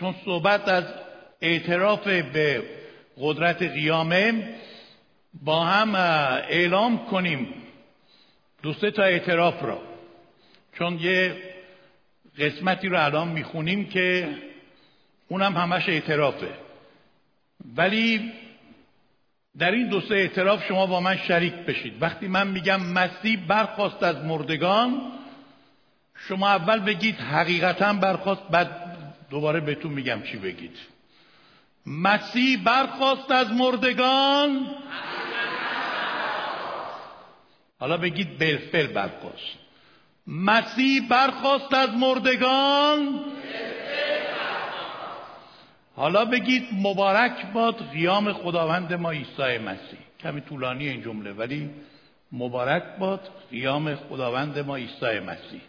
چون صحبت از اعتراف به قدرت قیامه با هم اعلام کنیم دو تا اعتراف را. چون یه قسمتی رو الان می‌خونیم که اونم همش اعترافه. ولی در این دو سه اعتراف شما با من شریک بشید. وقتی من میگم مسیح برخواست از مردگان شما اول بگید حقیقتا برخواست بعد دوباره بهتون میگم چی بگید. مسیح برخواست از مردگان. حالا بگید بلفل برخواست مسیح برخواست از مردگان. حالا بگید مبارک باد قیام خداوند ما عیسی مسیح. کمی طولانی این جمله ولی مبارک باد قیام خداوند ما عیسی مسیح.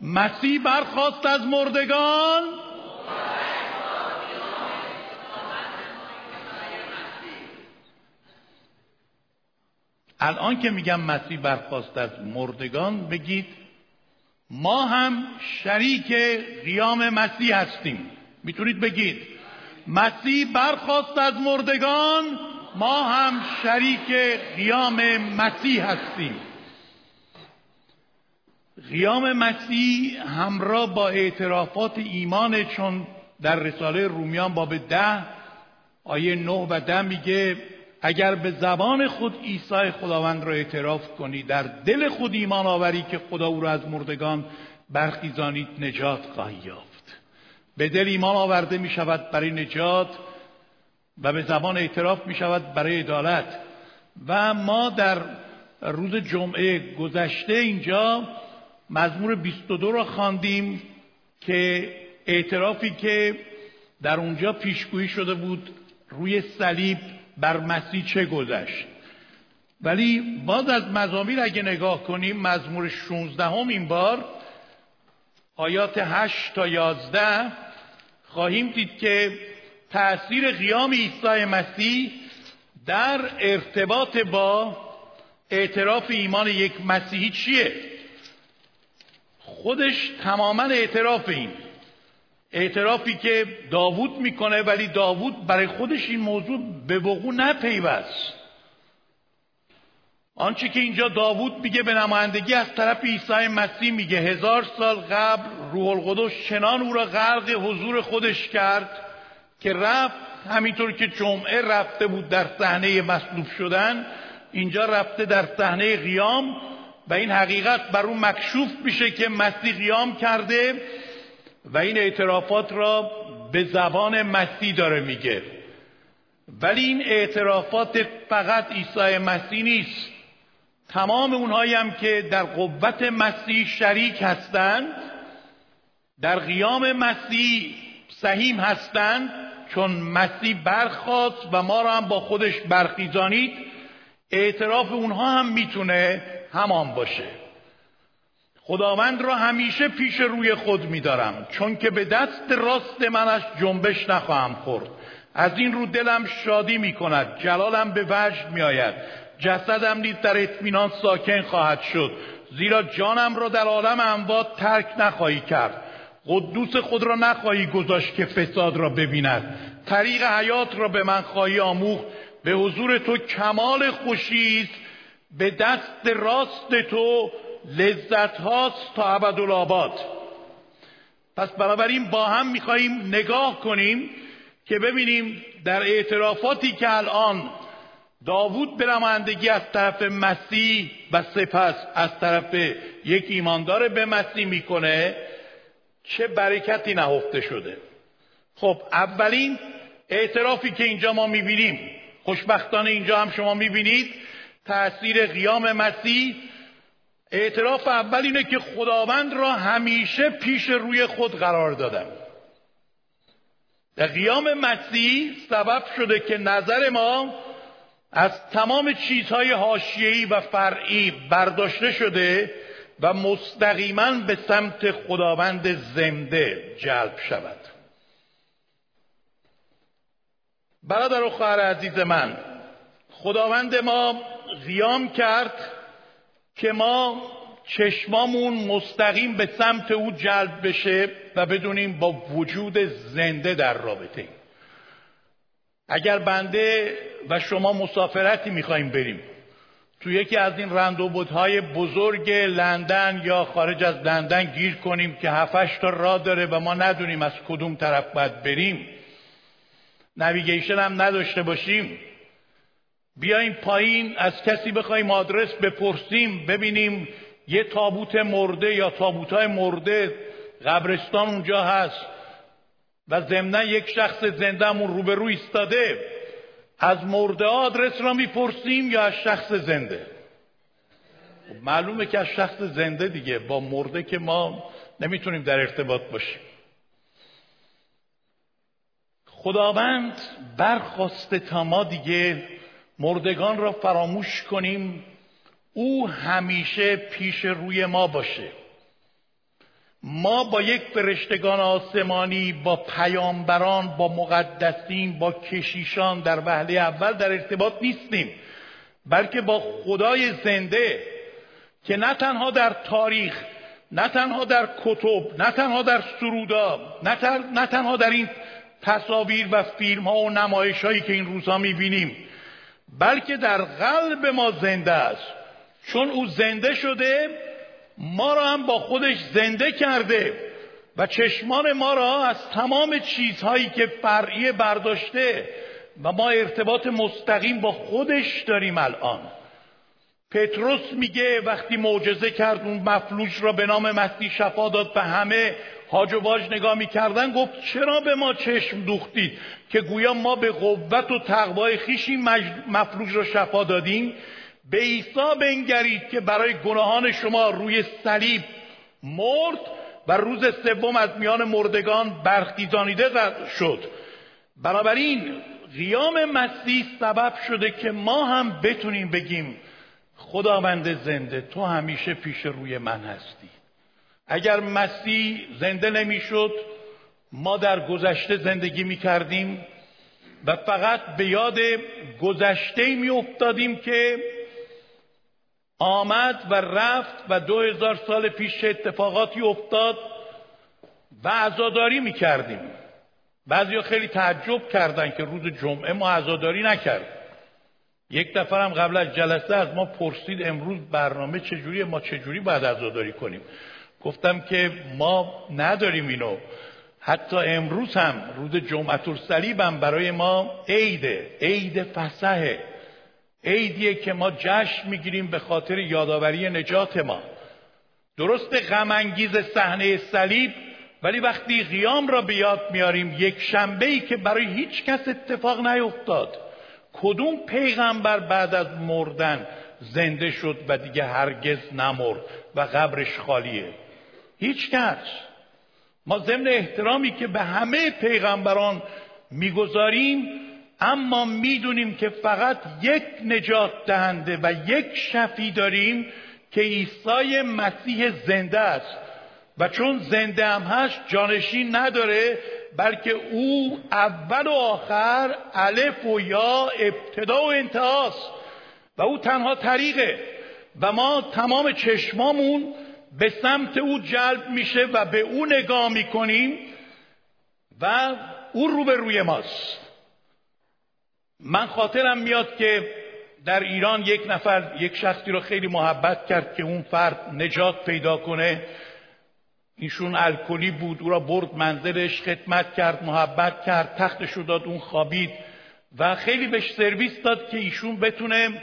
مسیح برخواست از مردگان. الان که میگم مسیح برخواست از مردگان بگید ما هم شریک قیام مسیح هستیم. می‌تونید بگید مسیح برخواست از مردگان ما هم شریک قیام مسیح هستیم. قیام مسیح همراه با اعترافات ایمان چون در رساله رومیان باب ده آیه نه و ده میگه اگر به زبان خود عیسی خداوند را اعتراف کنی در دل خود ایمان آوری که خدا او را از مردگان برخیزانید نجات خواهی یافت. به دل ایمان آورده می شود برای نجات و به زبان اعتراف می شود برای عدالت. و ما در روز جمعه گذشته اینجا مزمور 22 را خواندیم که اعترافی که در اونجا پیشگویی شده بود روی صلیب بر مسیح چه گذشت. ولی باز از مزامیر اگه نگاه کنیم مزمور 16 هم این بار آیات 8 تا 11 خواهیم دید که تأثیر قیام عیسی مسیح در ارتباط با اعتراف ایمان یک مسیحی چیه؟ خودش تماما اعتراف این. اعترافی که داوود می‌کنه ولی داوود برای خودش این موضوع به وقوع نپیوست. آنچه که اینجا داوود میگه به نمایندگی از طرف عیسی مسیح میگه. هزار سال قبل روح القدس چنان او را غرق حضور خودش کرد که رفت همینطور که جمعه رفته بود در صحنه مصلوب شدن اینجا رفته در صحنه قیام. و این حقیقت بر اون مکشوف میشه که مسیح قیام کرده و این اعترافات را به زبان مسیح داره میگه. ولی این اعترافات فقط عیسی مسیح نیست. تمام اونهایی هم که در قوت مسیح شریک هستند در قیام مسیح سهیم هستند چون مسیح برخواست و ما را هم با خودش برخیزانید اعتراف اونها هم می‌تونه همان باشه. خداوند را همیشه پیش روی خود میدارم چون که به دست راست منش جنبش نخواهم خورد. از این رو دلم شادی می کند جلالم به وجد می آید جسدم نیز در اطمینان ساکن خواهد شد زیرا جانم را در عالم اموات ترک نخواهی کرد. قدوس خود را نخواهی گذاشت که فساد را ببیند. طریق حیات را به من خواهی آموخت. به حضور تو کمال خوشی به دست راست تو لذت هاست تا ابدالآباد پس بنابراین با هم میخواییم نگاه کنیم که ببینیم در اعترافاتی که الان داوود به نمایندگی از طرف مسیح و سپس از طرف یک ایماندار به مسیح می‌کنه چه برکتی نهفته شده؟ خب اولین اعترافی که اینجا ما می‌بینیم خوشبختانه اینجا هم شما می‌بینید تأثیر قیام مسیح. اعتراف اول اینه که خداوند را همیشه پیش روی خود قرار دادم در قیام مسیح سبب شده که نظر ما از تمام چیزهای حاشیه‌ای و فرعی برداشته شده و مستقیما به سمت خداوند زنده جلب شود. برادر و خواهر عزیز من خداوند ما قیام کرد که ما چشمامون مستقیم به سمت او جلب بشه و بدونیم با وجود زنده در رابطه ایم. اگر بنده و شما مسافرتی می‌خوایم بریم تو یکی از این رند و بودهای بزرگ لندن یا خارج از لندن گیر کنیم که هفتش تا راه داره و ما ندونیم از کدوم طرف باید بریم. نویگیشن هم نداشته باشیم. بیایم پایین از کسی بخوایم آدرس بپرسیم ببینیم یه تابوت مرده یا تابوت های مرده قبرستان اونجا هست و ضمنا یک شخص زنده همون روبرو ایستاده از مرده آدرس را می‌پرسیم یا از شخص زنده؟ خب معلومه که از شخص زنده دیگه با مرده که ما نمی‌تونیم در ارتباط باشیم. خداوند برخواسته تا ما دیگه مردگان را فراموش کنیم او همیشه پیش روی ما باشه. ما با یک فرشتگان آسمانی با پیامبران با مقدسین با کشیشان در وهله اول در ارتباط نیستیم بلکه با خدای زنده که نه تنها در تاریخ نه تنها در کتب نه تنها در سرودا نه, تنها در این تصاویر و فیلم ها و نمایش هایی که این روزها می‌بینیم بلکه در قلب ما زنده است. چون او زنده شده ما را هم با خودش زنده کرده و چشمان ما را از تمام چیزهایی که فرعی برداشته و ما ارتباط مستقیم با خودش داریم الان. پتروس میگه وقتی معجزه کرد اون مفلوج را به نام مسیح شفا داد به همه هاج و باج نگاه می‌کردن گفت چرا به ما چشم دوختید که گویا ما به قوت و تقوای خیشی مفلوج را شفا دادیم؟ به عیسی بنگرید که برای گناهان شما روی صلیب مرد و روز سوم از میان مردگان برخیزانیده شد. بنابراین قیام مسیح سبب شده که ما هم بتونیم بگیم خداوند زنده تو همیشه پیش روی من هستی. اگر مسیح زنده نمی‌شد ما در گذشته زندگی می کردیم و فقط به یاد گذشته می افتادیم که آمد و رفت و دو هزار سال پیش اتفاقاتی افتاد و عزاداری می کردیم بعضی خیلی تعجب کردن که روز جمعه ما عزاداری نکرد. یک دفعه هم قبل از جلسه از ما پرسید امروز برنامه چجوری ما چجوری باید عزاداری کنیم؟ گفتم که ما نداریم اینو. حتی امروز هم روز جمعه الصلیب هم برای ما عیده عید فسحه عیدیه که ما جشن می‌گیریم به خاطر یادآوری نجات ما. درست غم انگیز صحنه صلیب ولی وقتی قیام را به یاد میاریم یک شنبه ای که برای هیچ کس اتفاق نیفتاد. کدوم پیغمبر بعد از مردن زنده شد و دیگه هرگز نمرد و قبرش خالیه؟ هیچ کس. ما ضمن احترامی که به همه پیغمبران می‌گذاریم اما می‌دونیم که فقط یک نجات دهنده و یک شفی داریم که عیسی مسیح زنده است. و چون زنده هم هست جانشین نداره بلکه او اول و آخر الف و یا ابتدا و انتهاست. و او تنها طریقه. و ما تمام چشمامون به سمت او جلب میشه و به او نگاه می‌کنیم و او رو به روی ماست. من خاطرم میاد که در ایران یک نفر یک شخصی رو خیلی محبت کرد که اون فرد نجات پیدا کنه. ایشون الکلی بود او را برد منزلش خدمت کرد محبت کرد تختش رو داد اون خوابید و خیلی بهش سرویس داد که ایشون بتونه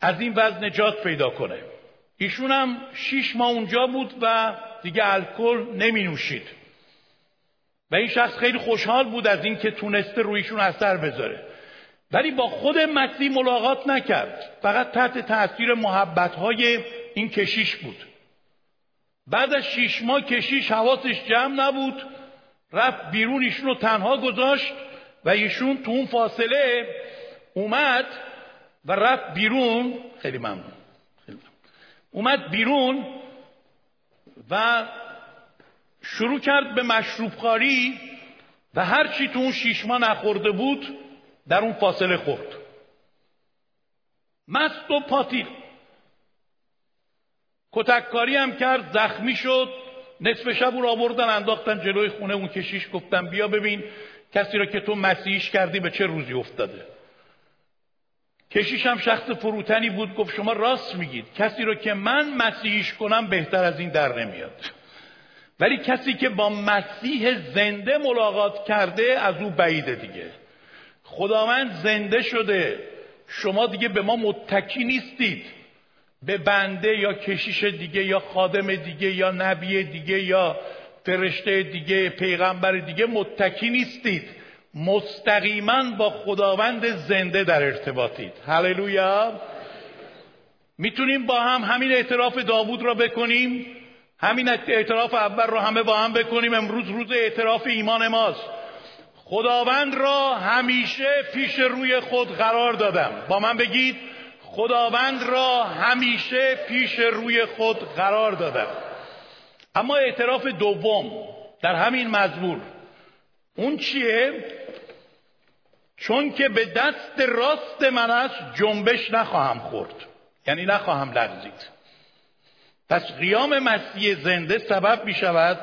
از این وضع نجات پیدا کنه. ایشون هم شیش ماه اونجا بود و دیگه الکل نمی نوشید. و این شخص خیلی خوشحال بود از اینکه تونسته رویشون اثر بذاره. ولی با خود مسیح ملاقات نکرد. فقط تحت تاثیر محبت های این کشیش بود. بعد از شیش ماه کشیش حواسش جمع نبود. رفت بیرون ایشون رو تنها گذاشت و ایشون تو اون فاصله اومد و رفت بیرون. خیلی ممنون. اومد بیرون و شروع کرد به مشروب خاری و هر چی تو اون شیش ماه نخورده بود در اون فاصله خورد. مست و پاتیل کتککاری هم کرد زخمی شد نصف شب او را آوردن انداختن جلوی خونه اون کشیش گفتن بیا ببین کسی را که تو مسیحیش کردی به چه روزی افتاده. کشیش هم شخص فروتنی بود گفت شما راست میگید. کسی رو که من مسیحیش کنم بهتر از این در نمیاد. ولی کسی که با مسیح زنده ملاقات کرده از او بعیده دیگه. خداوند زنده شده. شما دیگه به ما متکی نیستید. به بنده یا کشیش دیگه یا خادم دیگه یا نبی دیگه یا فرشته دیگه پیغمبر دیگه متکی نیستید. مستقیما با خداوند زنده در ارتباطید. هللویا. می‌تونیم با هم همین اعتراف داوود را بکنیم همین اعتراف اول را همه با هم بکنیم. امروز روز اعتراف ایمان ماست. خداوند را همیشه پیش روی خود قرار دادم. با من بگید خداوند را همیشه پیش روی خود قرار دادم. اما اعتراف دوم در همین مزمور اون چیه؟ چون که به دست راست من است جنبش نخواهم خورد. یعنی نخواهم لغزید. پس قیام مسیح زنده سبب می شود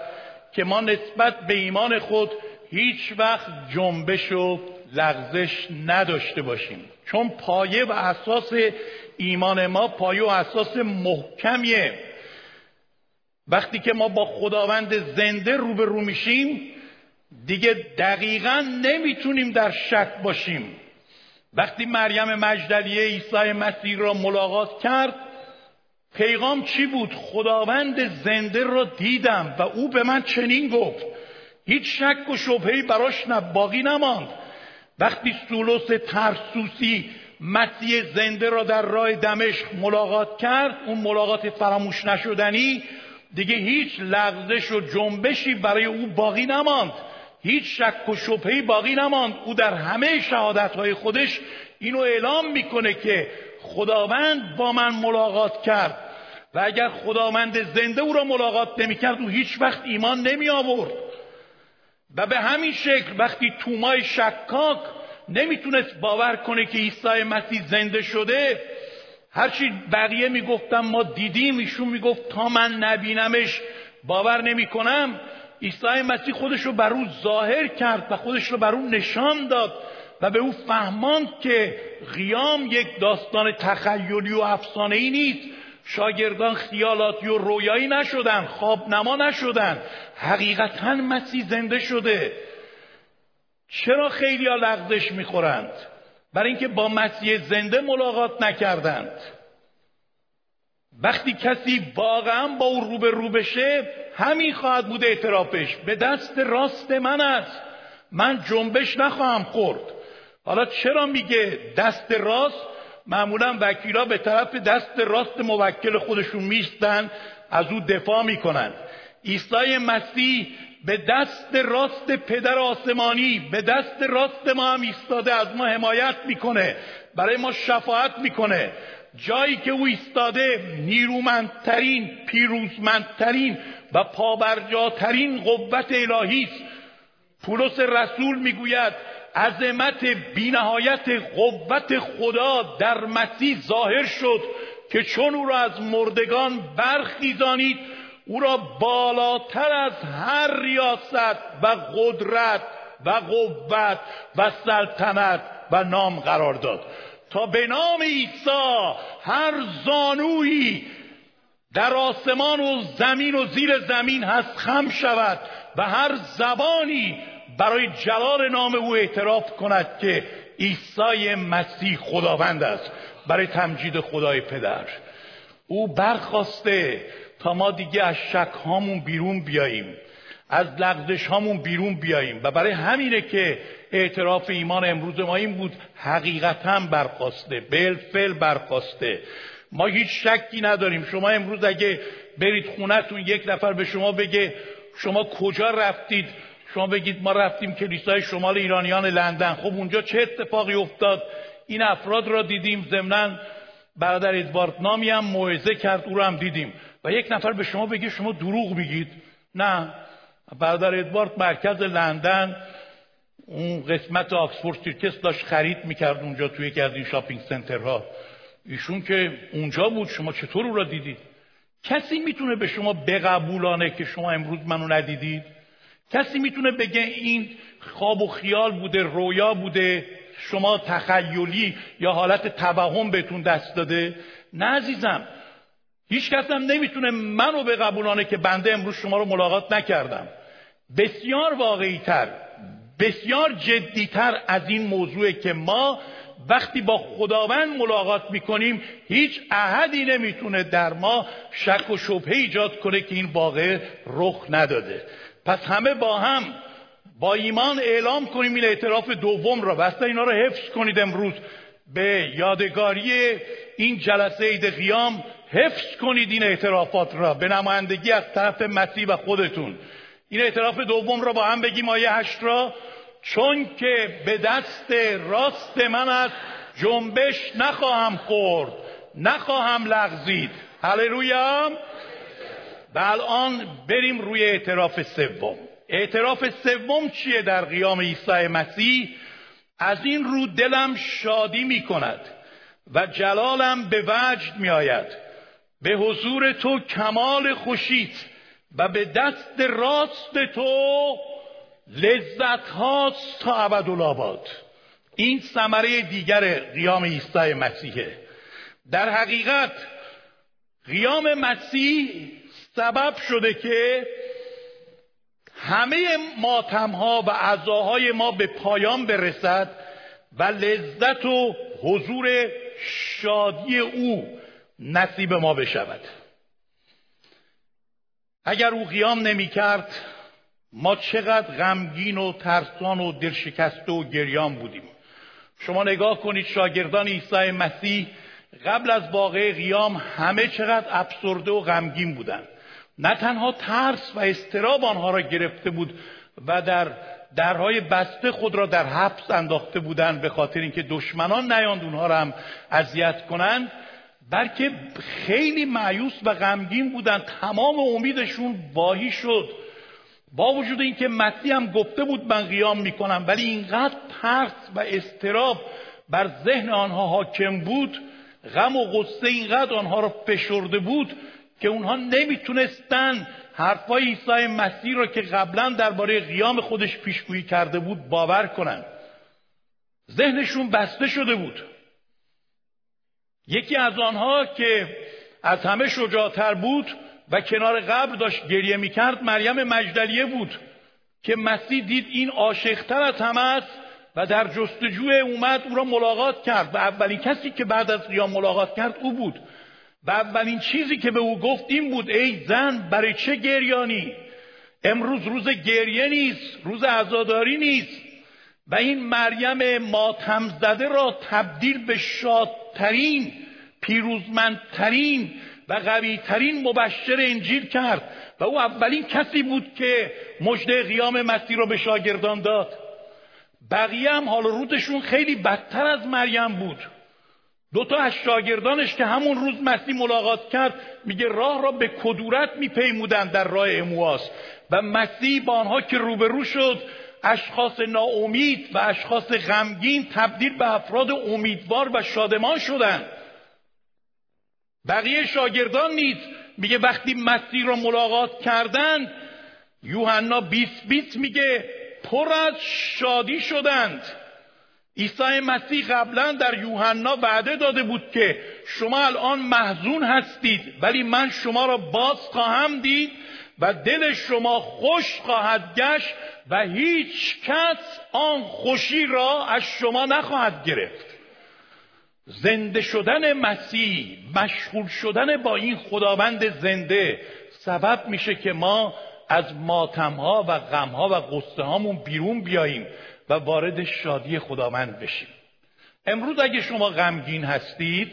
که ما نسبت به ایمان خود هیچ وقت جنبش و لغزش نداشته باشیم. چون پایه و اساس ایمان ما پایه و اساس محکمیه. وقتی که ما با خداوند زنده روبرو میشیم دیگه دقیقا نمی‌تونیم در شک باشیم. وقتی مریم مجدلیه عیسی مسیح را ملاقات کرد پیغام چی بود؟ خداوند زنده را دیدم و او به من چنین گفت. هیچ شک و شبهی براش باقی نماند. وقتی سولوس ترسوسی مسیح زنده را در راه دمشق ملاقات کرد اون ملاقات فراموش نشدنی دیگه هیچ لغزش و جنبشی برای او باقی نماند. هیچ شک و شبهی باقی نماند. او در همه شهادتهای خودش اینو اعلام می‌کنه که خداوند با من ملاقات کرد. و اگر خداوند زنده او را ملاقات نمی‌کرد او هیچ وقت ایمان نمی آورد و به همین شکل وقتی تومای شکاک نمی‌تونست باور کنه که عیسی مسیح زنده شده هرچی بقیه می‌گفتم ما دیدیم ایشون می‌گفت تا من نبینمش باور نمی‌کنم. عیسی مسیح خودش رو بر او ظاهر کرد و خودش رو بر او نشان داد و به او فهماند که قیام یک داستان تخیلی و افسانه ای نیست. شاگردان خیالاتی و رویایی نشدن خواب نما نشدن. حقیقتا مسیح زنده شده. چرا خیلی ها لغزش می‌خورند؟ برای اینکه با مسیح زنده ملاقات نکردند. وقتی کسی واقعا با او روبه رو بشه همین خواهد بود اعترافش. به دست راست من است. من جنبش نخواهم خورد. حالا چرا میگه دست راست؟ معمولا وکیلا به طرف دست راست موکل خودشون میستن از او دفاع می‌کنن. عیسی مسیح به دست راست پدر آسمانی به دست راست ما هم ایستاده از ما حمایت می‌کنه. برای ما شفاعت می‌کنه. جایی که او ایستاده نیرومندترین پیروزمندترین و پابرجاترین قوت الهی است. پولس رسول می‌گوید عظمت بینهایت قوت خدا در مسیح ظاهر شد که چون او را از مردگان برخیزانید او را بالاتر از هر ریاست و قدرت و قوت و سلطنت و نام قرار داد. تا به نام عیسی هر زانویی در آسمان و زمین و زیر زمین هست خم شود و هر زبانی برای جلال نام او اعتراف کند که عیسی مسیح خداوند است برای تمجید خدای پدر. او برخواسته ما دیگه از شک هامون بیرون بیاییم از لغزش هامون بیرون بیاییم و برای همینه که اعتراف ایمان امروز ما این بود حقیقتا برخواسته بالفعل برخواسته. ما هیچ شکی نداریم. شما امروز اگه برید خونتون یک نفر به شما بگه شما کجا رفتید؟ شما بگید ما رفتیم کلیسای شمال ایرانیان لندن. خب اونجا چه اتفاقی افتاد؟ این افراد را دیدیم. ضمنا برادر ادوارد نامی هم موعظه کرد او را هم دیدیم. و یک نفر به شما بگه شما دروغ میگید. نه. برادر ادوارد مرکز لندن اون قسمت Oxford Circus داشت خرید می‌کرد اونجا توی یکی از این shopping center ها. ایشون که اونجا بود شما چطور او را دیدید؟ کسی می‌تونه به شما بقبولانه که شما امروز منو ندیدید؟ کسی می‌تونه بگه این خواب و خیال بوده رویا بوده شما تخیلی یا حالت توهم بهتون دست داده؟ نه عزیزم. هیچ کس هم نمی‌تونه منو به قبولانه که بنده امروز شما رو ملاقات نکردم. بسیار واقعی تر بسیار جدیتر از این موضوع که ما وقتی با خداوند ملاقات می‌کنیم هیچ احدی نمی‌تونه در ما شک و شبهه ایجاد کنه که این واقع رخ نداده. پس همه با هم با ایمان اعلام کنیم این اعتراف دوم را. بسته اینا را حفظ کنید امروز. به یادگاری این جلسه عید قیام حفظ کنید این اعترافات را به نمایندگی از طرف مسیح و خودتون. این اعتراف دوم را با هم بگیم آیه هشت را. چون که به دست راست من از جنبش نخواهم خورد نخواهم لغزید. هللویا! و الان بریم روی اعتراف سوم. اعتراف سوم چیه در قیام عیسی مسیح؟ از این رو دلم شادی می کند و جلالم به وجد می آید به حضور تو کمال خوشیت و به دست راست تو لذت هاست تا ابدالآباد. این ثمره دیگر قیام عیسی مسیحه در حقیقت قیام مسیح سبب شده که همه ماتمها و عزاهای ما به پایان برسد و لذت و حضور شادی او نصیب ما بشود. اگر او قیام نمی کرد ما چقدر غمگین و ترسان و دلشکسته و گریان بودیم. شما نگاه کنید شاگردان عیسی مسیح قبل از واقع قیام همه چقدر افسرده و غمگین بودند. نه تنها ترس و استراب آنها را گرفته بود و در درهای بسته خود را در حبس انداخته بودند به خاطر اینکه دشمنان نیاند اونها را هم اذیت کنند. بلکه خیلی معیوس و غمگین بودند تمام امیدشون واهی شد. با وجود اینکه مسیح هم گفته بود من قیام می‌کنم ولی اینقدر ترس و استراب بر ذهن آنها حاکم بود غم و غصه اینقدر آنها را فشرده بود که اونها نمی‌تونستن حرفای عیسی مسیح را که قبلا درباره قیام خودش پیشگویی کرده بود باور کنند ذهنشون بسته شده بود. یکی از آنها که از همه شجاعتر بود و کنار قبر داشت گریه می‌کرد مریم مجدلیه بود که مسیح دید این عاشقتر از همه است و در جستجوی اومد او را ملاقات کرد و اولین کسی که بعد از قیام ملاقات کرد او بود. و اولین چیزی که به او گفت این بود ای زن برای چه گریانی؟ امروز روز گریه نیست روز عزاداری نیست. و این مریم ماتم زده را تبدیل به شادترین پیروزمندترین و قویترین مبشر انجیل کرد و او اولین کسی بود که مژده قیام مسیح را به شاگردان داد. بقیه هم حال روزشون خیلی بدتر از مریم بود. دو تا از شاگردانش که همون روز مسیح ملاقات کرد میگه راه را به کدورت میپیمودند در راه امواس. و مسیح با آنها که روبرو شد اشخاص ناامید و اشخاص غمگین تبدیل به افراد امیدوار و شادمان شدند بقیه شاگردان نیز میگه وقتی مسیح را ملاقات کردند یوحنا 20 20 میگه پر از شادی شدند. عیسی مسیح قبلا در یوحنا وعده داده بود که شما الان محزون هستید ولی من شما را باز خواهم دید. و دل شما خوش خواهد گشت و هیچ کس آن خوشی را از شما نخواهد گرفت. زنده شدن مسیح مشغول شدن با این خداوند زنده سبب میشه که ما از ماتمها و غمها و قصه هامون بیرون بیاییم و وارد شادی خداوند بشیم. امروز اگه شما غمگین هستید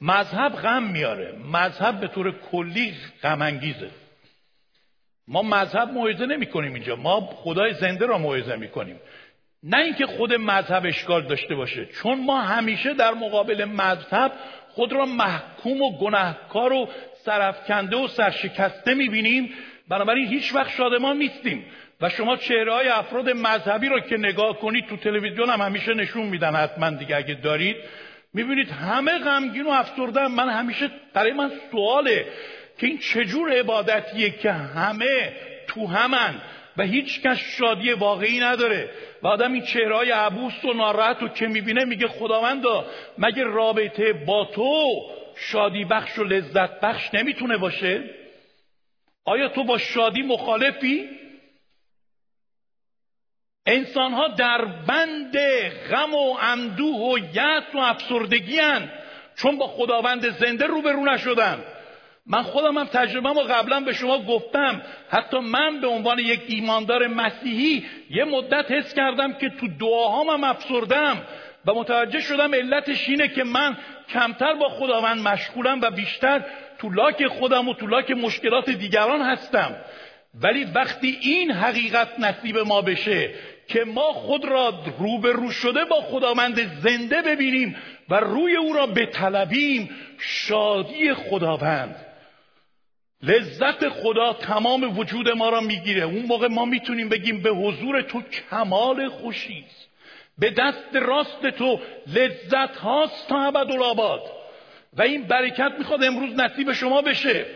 مذهب غم میاره. مذهب به طور کلی غم انگیزه ما مذهب موعظه نمی کنیم اینجا. ما خدای زنده را موعظه می کنیم. نه اینکه خود مذهب اشکال داشته باشه. چون ما همیشه در مقابل مذهب خود را محکوم و گناهکار و سرفکنده و سرشکسته می‌بینیم بنابراین هیچ وقت شادمان نیستیم. و شما چهره های افراد مذهبی را که نگاه کنید تو تلویزیون هم همیشه نشون میدن حتما دیگه اگه دارید. می‌بینید همه غمگین و افسردن من همیشه برای من سواله. که این چجور عبادتیه که همه تو همن و هیچ کس شادی واقعی نداره و آدم این چهرهای عبوس و ناراحت رو که می‌بینه میگه خداوندا مگه رابطه با تو شادی بخش و لذت بخش نمی‌تونه باشه؟ آیا تو با شادی مخالفی؟ انسان ها در بند غم و اندوه و یأس و افسردگی هن چون با خداوند زنده روبرو نشدن. من خودم هم تجربه و قبلا به شما گفتم. حتی من به عنوان یک ایماندار مسیحی یه مدت حس کردم که تو دعاهام هم افسردم و متوجه شدم علتش اینه که من کمتر با خداوند مشغولم و بیشتر تو لاک خودم و تو لاک مشکلات دیگران هستم. ولی وقتی این حقیقت نصیب ما بشه که ما خود را روبرو شده با خداوند زنده ببینیم و روی او را بطلبیم شادی خداوند. لذت خدا تمام وجود ما را می‌گیره. اون موقع ما می‌تونیم بگیم به حضور تو کمال خوشیست به دست راست تو لذت هاست تا ابدالآباد. و این برکت می‌خواد امروز نصیب شما بشه.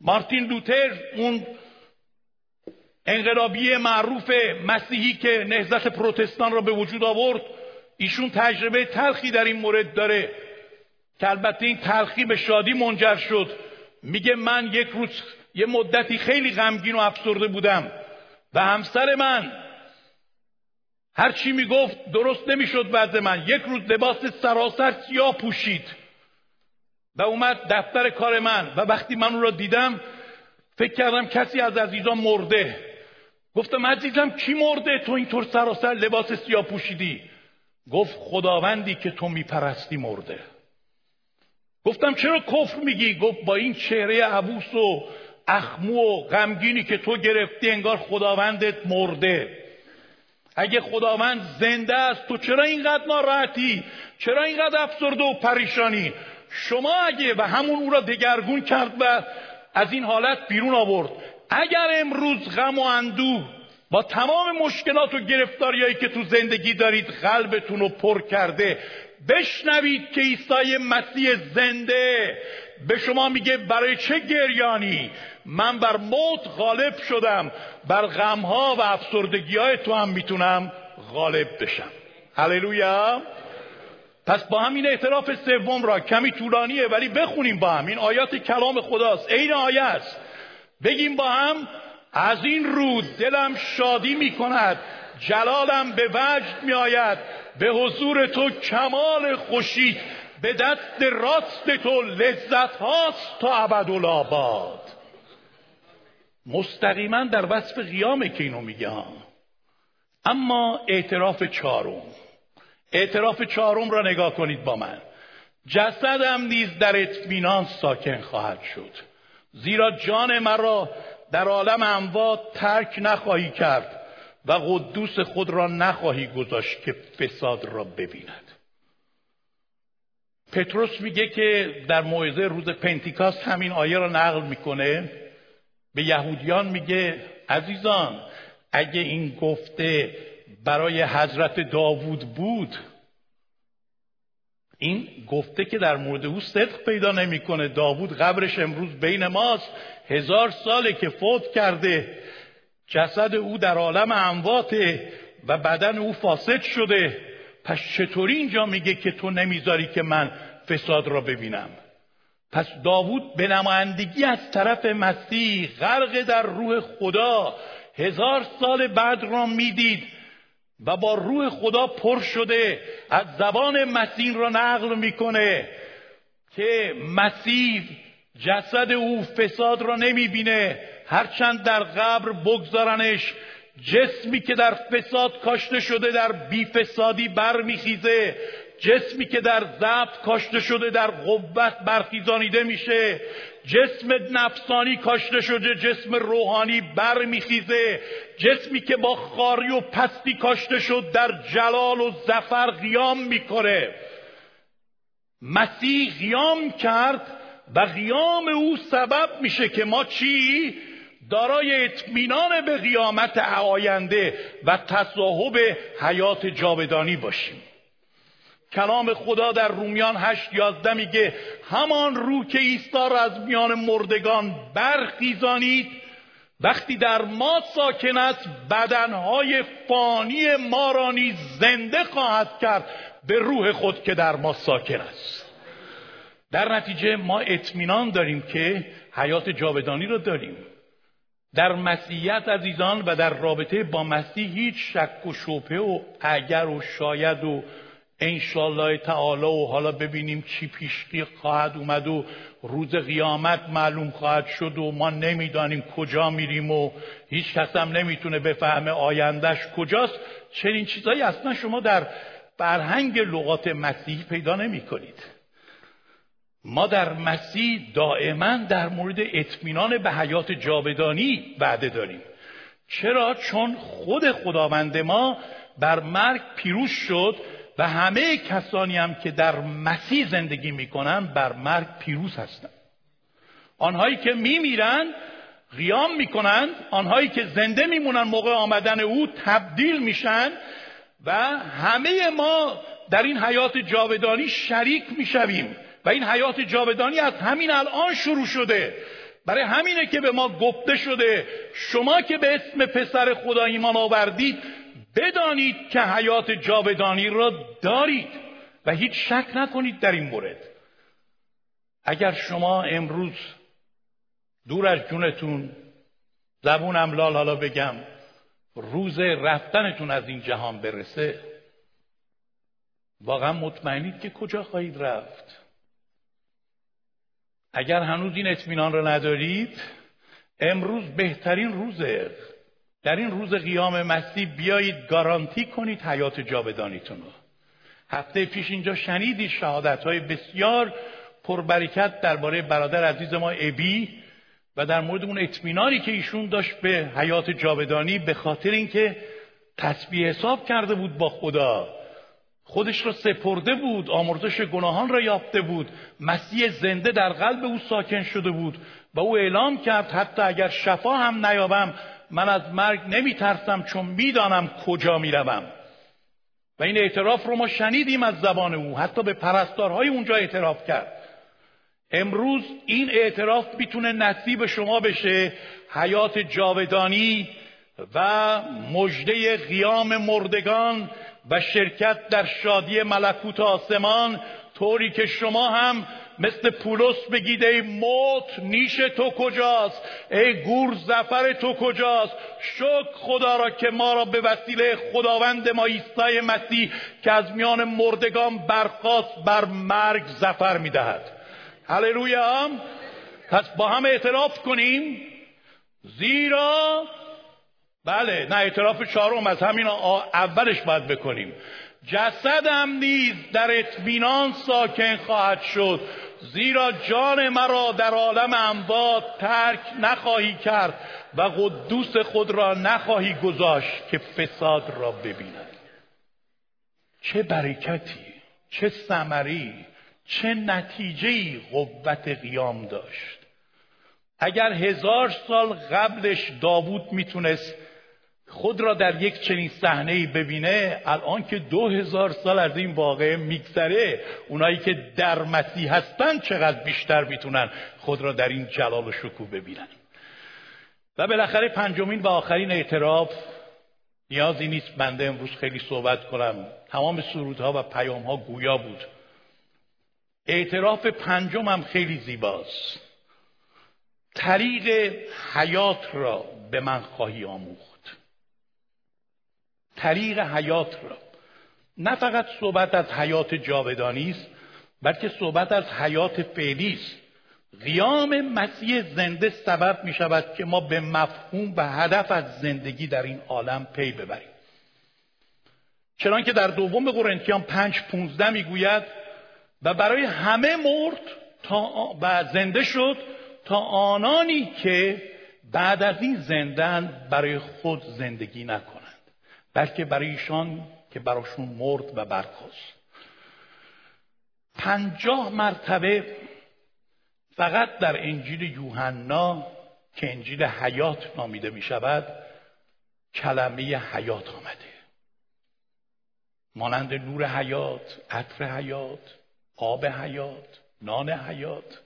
مارتین لوتر اون انقلابی معروف مسیحی که نهزت پروتستان را به وجود آورد ایشون تجربه تلخی در این مورد داره که البته این تلخی به شادی منجر شد. میگه من یک روز یه مدتی خیلی غمگین و افسرده بودم و همسر من هر چی می‌گفت درست نمی‌شد بعد من. یک روز لباس سراسر سیاه پوشید و اومد دفتر کار من و وقتی من اون را دیدم فکر کردم کسی از عزیزان مرده. گفتم عزیزم کی مرده تو اینطور سراسر لباس سیاه پوشیدی؟ گفت خداوندی که تو میپرستی مرده. گفتم چرا کفر میگی؟ گفت با این چهره عبوس و اخمو و غمگینی که تو گرفتی انگار خداوندت مرده. اگه خداوند زنده است تو چرا اینقدر ناراحتی؟ چرا اینقدر افسرده و پریشانی؟ شما اگه و همون او را دگرگون کرد و از این حالت بیرون آورد. اگر امروز غم و اندوه با تمام مشکلات و گرفتاریایی که تو زندگی دارید قلبتون رو پر کرده بشنوید که عیسی مسیح زنده. به شما میگه برای چه گریانی؟ من بر موت غالب شدم. بر غمها و افسردگی های تو هم می‌تونم غالب بشم. هللویا. پس با همین اعتراف سوم را کمی طولانیه ولی بخونیم با هم. این آیات کلام خداست. عین آیه است. بگیم با هم از این رو دلم شادی می کند جلالم به وجد می آید به حضور تو کمال خوشی به دست راست تو لذت هاست تا ابدالآباد مستقیما در وصف قیامه که اینو میگه اما اعتراف چهارم. اعتراف چهارم را نگاه کنید با من. جسدم نیز در اطمینان ساکن خواهد شد. زیرا جان مرا در عالم اموات ترک نخواهی کرد. و قدوس خود را نخواهی گذاشت که فساد را ببیند. پتروس میگه که در موعظه روز پنتیکاست همین آیه را نقل می‌کنه. به یهودیان میگه عزیزان اگه این گفته برای حضرت داوود بود این گفته که در مورد او صدق پیدا نمی‌کنه. داوود قبرش امروز بین ماست. هزار ساله که فوت کرده. جسد او در عالم امواته و بدن او فاسد شده. پس چطوری اینجا میگه که تو نمی‌ذاری که من فساد را ببینم؟ پس داوود به نمایندگی از طرف مسیح غرق در روح خدا هزار سال بعد را می‌دید و با روح خدا پر شده از زبان مسیح را نقل می‌کنه که مسیح جسد او فساد را نمی‌بینه. هرچند در قبر بگذارنش جسمی که در فساد کاشته شده در بی فسادی برمیخیزه جسمی که در ضعف کاشته شده در قوت برخیزانیده میشه جسم نفسانی کاشته شده جسم روحانی برمیخیزه جسمی که با خاری و پستی کاشته شد در جلال و زفر قیام می‌کنه مسیح قیام کرد و قیام او سبب میشه که ما چی؟ دارای اطمینان به قیامت آینده و تصاحب حیات جاودانی باشیم. کلام خدا در رومیان هشت یازده میگه همان رو که را از میان مردگان برخیزانید وقتی در ما ساکن است بدنهای فانی ما را نیز زنده خواهد کرد به روح خود که در ما ساکن است. در نتیجه ما اطمینان داریم که حیات جاودانی را داریم. در مسیحیت عزیزان و در رابطه با مسیح هیچ شک و شبهه و اگر و شاید و انشالله تعالی و حالا ببینیم چی پیشقی خواهد اومد و روز قیامت معلوم خواهد شد و ما نمی‌دانیم کجا میریم و هیچ کس هم نمی‌تونه بفهمه آیندهش کجاست. چنین چیزهایی اصلا شما در فرهنگ لغات مسیحی پیدا نمی کنید ما در مسیح دائما در مورد اطمینان به حیات جاودانی وعده داریم. چرا؟ چون خود خداوند ما بر مرگ پیروز شد و همه کسانی هم که در مسیح زندگی می‌کنن بر مرگ پیروز هستند. آنهایی که میمیرند قیام می‌کنند آنهایی که زنده میمونن موقع آمدن او تبدیل میشن و همه ما در این حیات جاودانی شریک می‌شویم. و این حیات جاودانی از همین الان شروع شده. برای همینه که به ما گفته شده شما که به اسم پسر خدا ایمان آوردید بدانید که حیات جاودانی را دارید و هیچ شک نکنید در این مورد. اگر شما امروز دور از جونتون زبونم لال حالا بگم روز رفتنتون از این جهان برسه واقعا مطمئنید که کجا خواهید رفت. اگر هنوز این اطمینان را ندارید امروز بهترین روزه در این روز قیام مسیح بیایید گارانتی کنید حیات جاودانیتون رو. هفته پیش اینجا شنیدید شهادت های بسیار پربرکت درباره برادر عزیز ما ابی و در مورد اون اطمینانی که ایشون داشت به حیات جاودانی به خاطر اینکه تسبیح حساب کرده بود با خدا. خودش را سپرده بود آمرزش گناهان را یافته بود. مسیح زنده در قلب او ساکن شده بود و او اعلام کرد حتی اگر شفا هم نیابم من از مرگ نمی ترسم چون می‌دانم کجا می‌روم. و این اعتراف رو ما شنیدیم از زبان او حتی به پرستارهای اونجا اعتراف کرد. امروز این اعتراف می‌تونه نصیب شما بشه حیات جاودانی و مژده قیام مردگان و شرکت در شادی ملکوت آسمان طوری که شما هم مثل پولس بگید ای موت نیش تو کجاست؟ ای گور زفر تو کجاست؟ شکر خدا را که ما را به وسیله خداوند ما عیسی مسیح که از میان مردگان برخواست بر مرگ زفر می‌دهد. هللویا! پس با هم اعتراف کنیم. زیرا بله نه اعتراف چهارم از همین اولش باید بکنیم. جسدم نیز در اطمینان ساکن خواهد شد زیرا جان مرا در عالم اموات ترک نخواهی کرد و قدوس خود را نخواهی گذاشت که فساد را ببیند. چه برکتی چه ثمری چه نتیجه قوت قیام داشت. اگر هزار سال قبلش داوود می‌تونست خود را در یک چنین صحنه ای ببینه الان که دو هزار سال از این واقعه میگذره اونایی که در مسیح هستن چقدر بیشتر می‌تونن خود را در این جلال و شکوه ببینن. و بالاخره پنجمین و آخرین اعتراف نیازی نیست بنده امروز خیلی صحبت کنم. تمام سرودها و پیامها گویا بود. اعتراف پنجم هم خیلی زیباست. طریق حیات را به من خواهی آموخت. طریق حیات را نه فقط صحبت از حیات جاودانی است بلکه صحبت از حیات فعلی است. قیام مسیح زنده سبب می شود که ما به مفهوم و هدف از زندگی در این عالم پی ببریم. چنان که در دوم قرنتیان پنج پونزده می‌گوید و برای همه مرد تا و زنده شد تا آنانی که بعد از این زندن برای خود زندگی نکنند بلکه برای ایشان که براشون مرد و برخواست پنجاه مرتبه فقط در انجیل یوحنا که انجیل حیات نامیده می شود کلمه حیات آمده. مانند نور حیات عطر حیات آب حیات نان حیات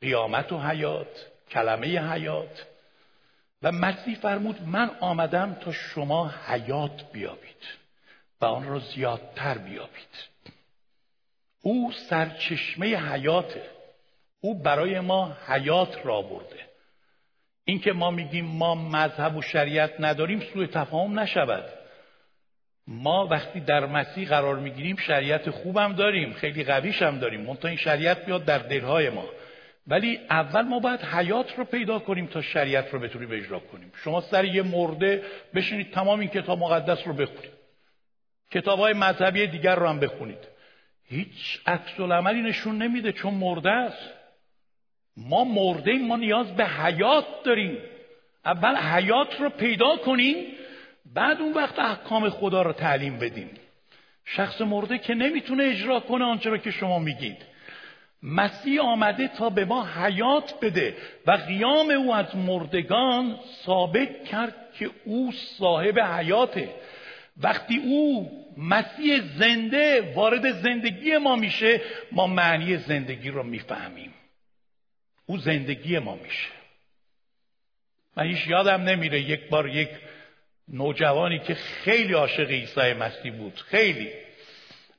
قیامت و حیات کلمه حیات و مسیح فرمود من آمدم تا شما حیات بیابید و آن را زیادتر بیابید. او سرچشمه حیاته. او برای ما حیات را برده. اینکه ما میگیم ما مذهب و شریعت نداریم سوء تفاهم نشود. ما وقتی در مسیح قرار می‌گیریم شریعت خوبم داریم خیلی قویش هم داریم. منتها این شریعت بیاد در دلهای ما. ولی اول ما باید حیات رو پیدا کنیم تا شریعت رو بتونیم اجرا کنیم. شما سر یه مرده بشینید تمام این کتاب مقدس رو بخونید. کتاب های مذهبی دیگر رو هم بخونید. هیچ عکس عملی نشون نمیده چون مرده است. ما مرده ما نیاز به حیات داریم. اول حیات رو پیدا کنیم بعد اون وقت احکام خدا رو تعلیم بدیم. شخص مرده که نمی‌تونه اجرا کنه آنچه رو که شما میگید. مسیح آمده تا به ما حیات بده و قیام او از مردگان ثابت کرد که او صاحب حیاته. وقتی او مسیح زنده وارد زندگی ما میشه ما معنی زندگی رو می‌فهمیم. او زندگی ما میشه. من هیچ یادم نمیره یک بار یک نوجوانی که خیلی عاشق عیسی مسیح بود. خیلی.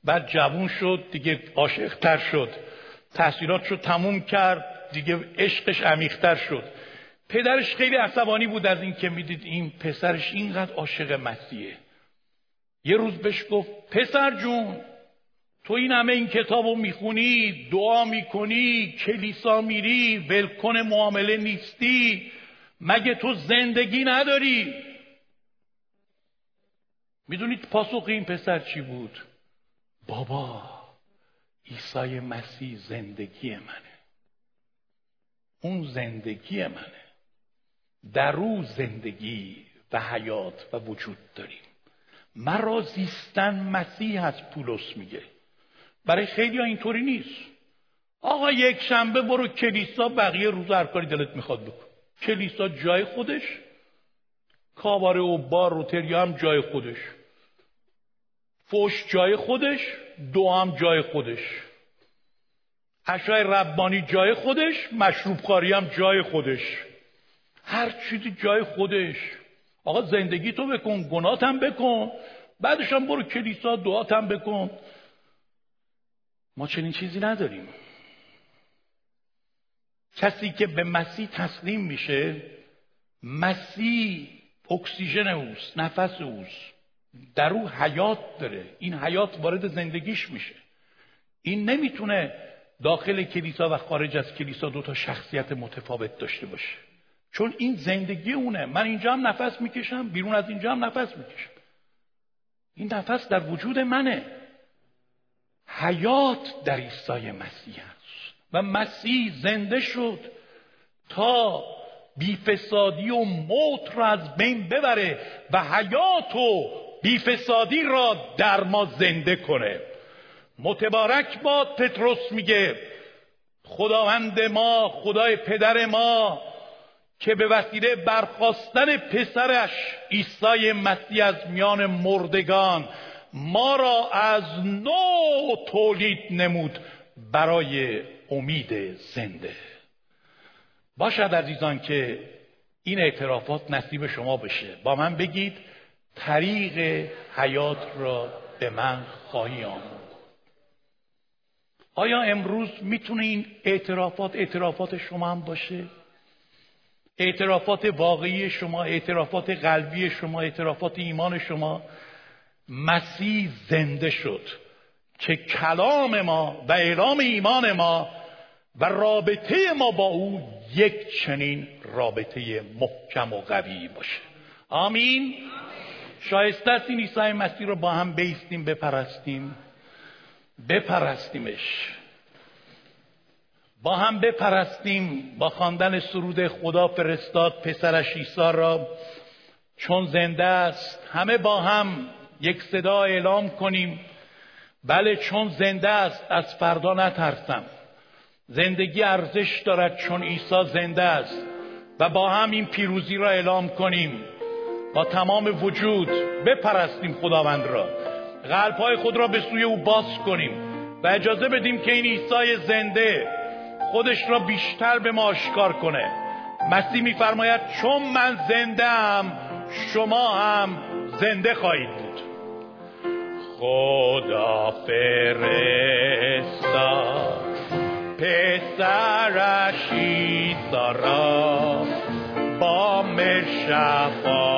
بعد جوون شد دیگه عاشقتر شد. تحصیلات رو تموم کرد دیگه عشقش عمیقتر شد. پدرش خیلی عصبانی بود از اینکه می‌دید این پسرش اینقدر عاشق مسیحه یه روز بهش گفت پسر جون تو این همه این کتاب رو می‌خونی دعا می‌کنی کلیسا میری ولکن معامله نیستی مگه تو زندگی نداری؟ می‌دونید پاسخ این پسر چی بود؟ بابا عیسی مسیح زندگی منه. اون زندگی منه. در او زندگی و حیات و وجود داریم. مرا زیستن مسیح از پولس میگه. برای خیلی ها اینطوری نیست. آقا یک شنبه برو کلیسا بقیه روز هر کاری دلت می‌خواد بکن. کلیسا جای خودش کاباره و بار و تریا هم جای خودش. فوش جای خودش دو هم جای خودش. عشای ربانی جای خودش مشروب کاری هم جای خودش. هر چیزی جای خودش. آقا زندگی تو بکن گنات هم بکن. بعدش هم برو کلیسا دعات هم بکن. ما چنین چیزی نداریم. کسی که به مسیح تسلیم میشه مسیح اکسیژن اوست نفس اوست. در او حیات داره. این حیات وارد زندگیش میشه. این نمی‌تونه داخل کلیسا و خارج از کلیسا دو تا شخصیت متفاوت داشته باشه. چون این زندگی اونه. من اینجا هم نفس می‌کشم بیرون از اینجا هم نفس می‌کشم. این نفس در وجود منه. حیات در عیسی مسیح است. و مسیح زنده شد تا بیفسادی و موت را از بین ببره و حیات و بیفسادی را در ما زنده کنه. متبارک باد پتروس میگه خداوند ما خدای پدر ما که به وسیله برخواستن پسرش عیسی مسیح از میان مردگان ما را از نو تولید نمود برای امید زنده. باشد عزیزان که این اعترافات نصیب شما بشه. با من بگید طریق حیات را به من خواهی آمود. آیا امروز می‌تونه این اعترافات اعترافات شما هم باشه؟ اعترافات واقعی شما اعترافات قلبی شما اعترافات ایمان شما مسیح زنده شد. که کلام ما و اعلام ایمان ما و رابطه ما با او یک چنین رابطه محکم و قوی باشه. آمین. شایسته است این عیسی مسیح رو با هم بیستیم بپرستیم. بپرستیمش. با هم بپرستیم با خواندن سرود خدا فرستاد پسرش عیسی را. چون زنده است همه با هم یک صدا اعلام کنیم. بله چون زنده است از فردا نترسم. زندگی ارزش دارد چون عیسی زنده است. و با هم این پیروزی را اعلام کنیم. با تمام وجود بپرستیم خداوند را. قلبهای خود را به سوی او باز کنیم و اجازه بدیم که این عیسی زنده خودش را بیشتر به ما آشکار کنه. مسیح میفرماید چون من زنده ام شما هم زنده خواهید بود. خدا فرستاد پسرش را با شفا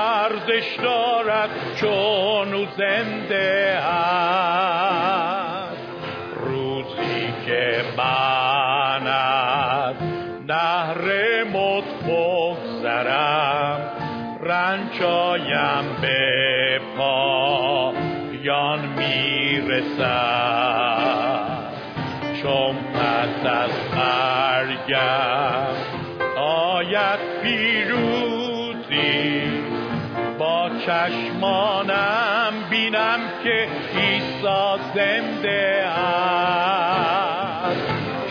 ارزش دارد چون او زنده است روزی که من از نهر مد بگذرم رنجایم به پایان می‌رسد. چون پس از مرگم چشمانم بینم که عیسی زنده است.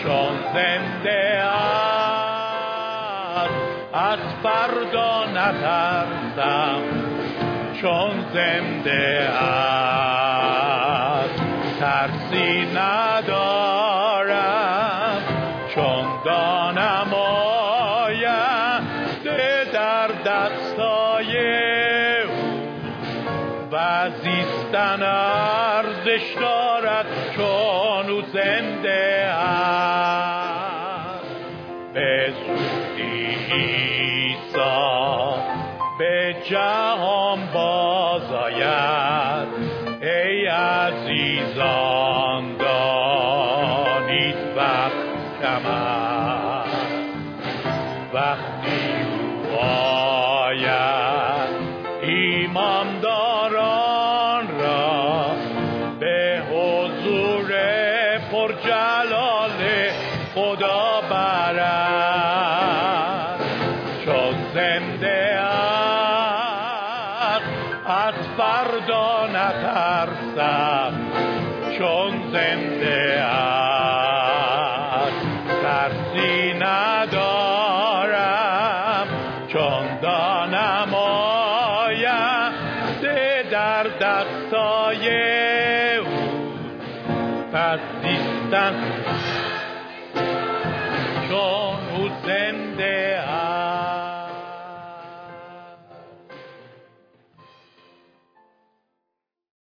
چون زنده است از فردا نترسم. چون زنده است. uzendea bezuti izan betxan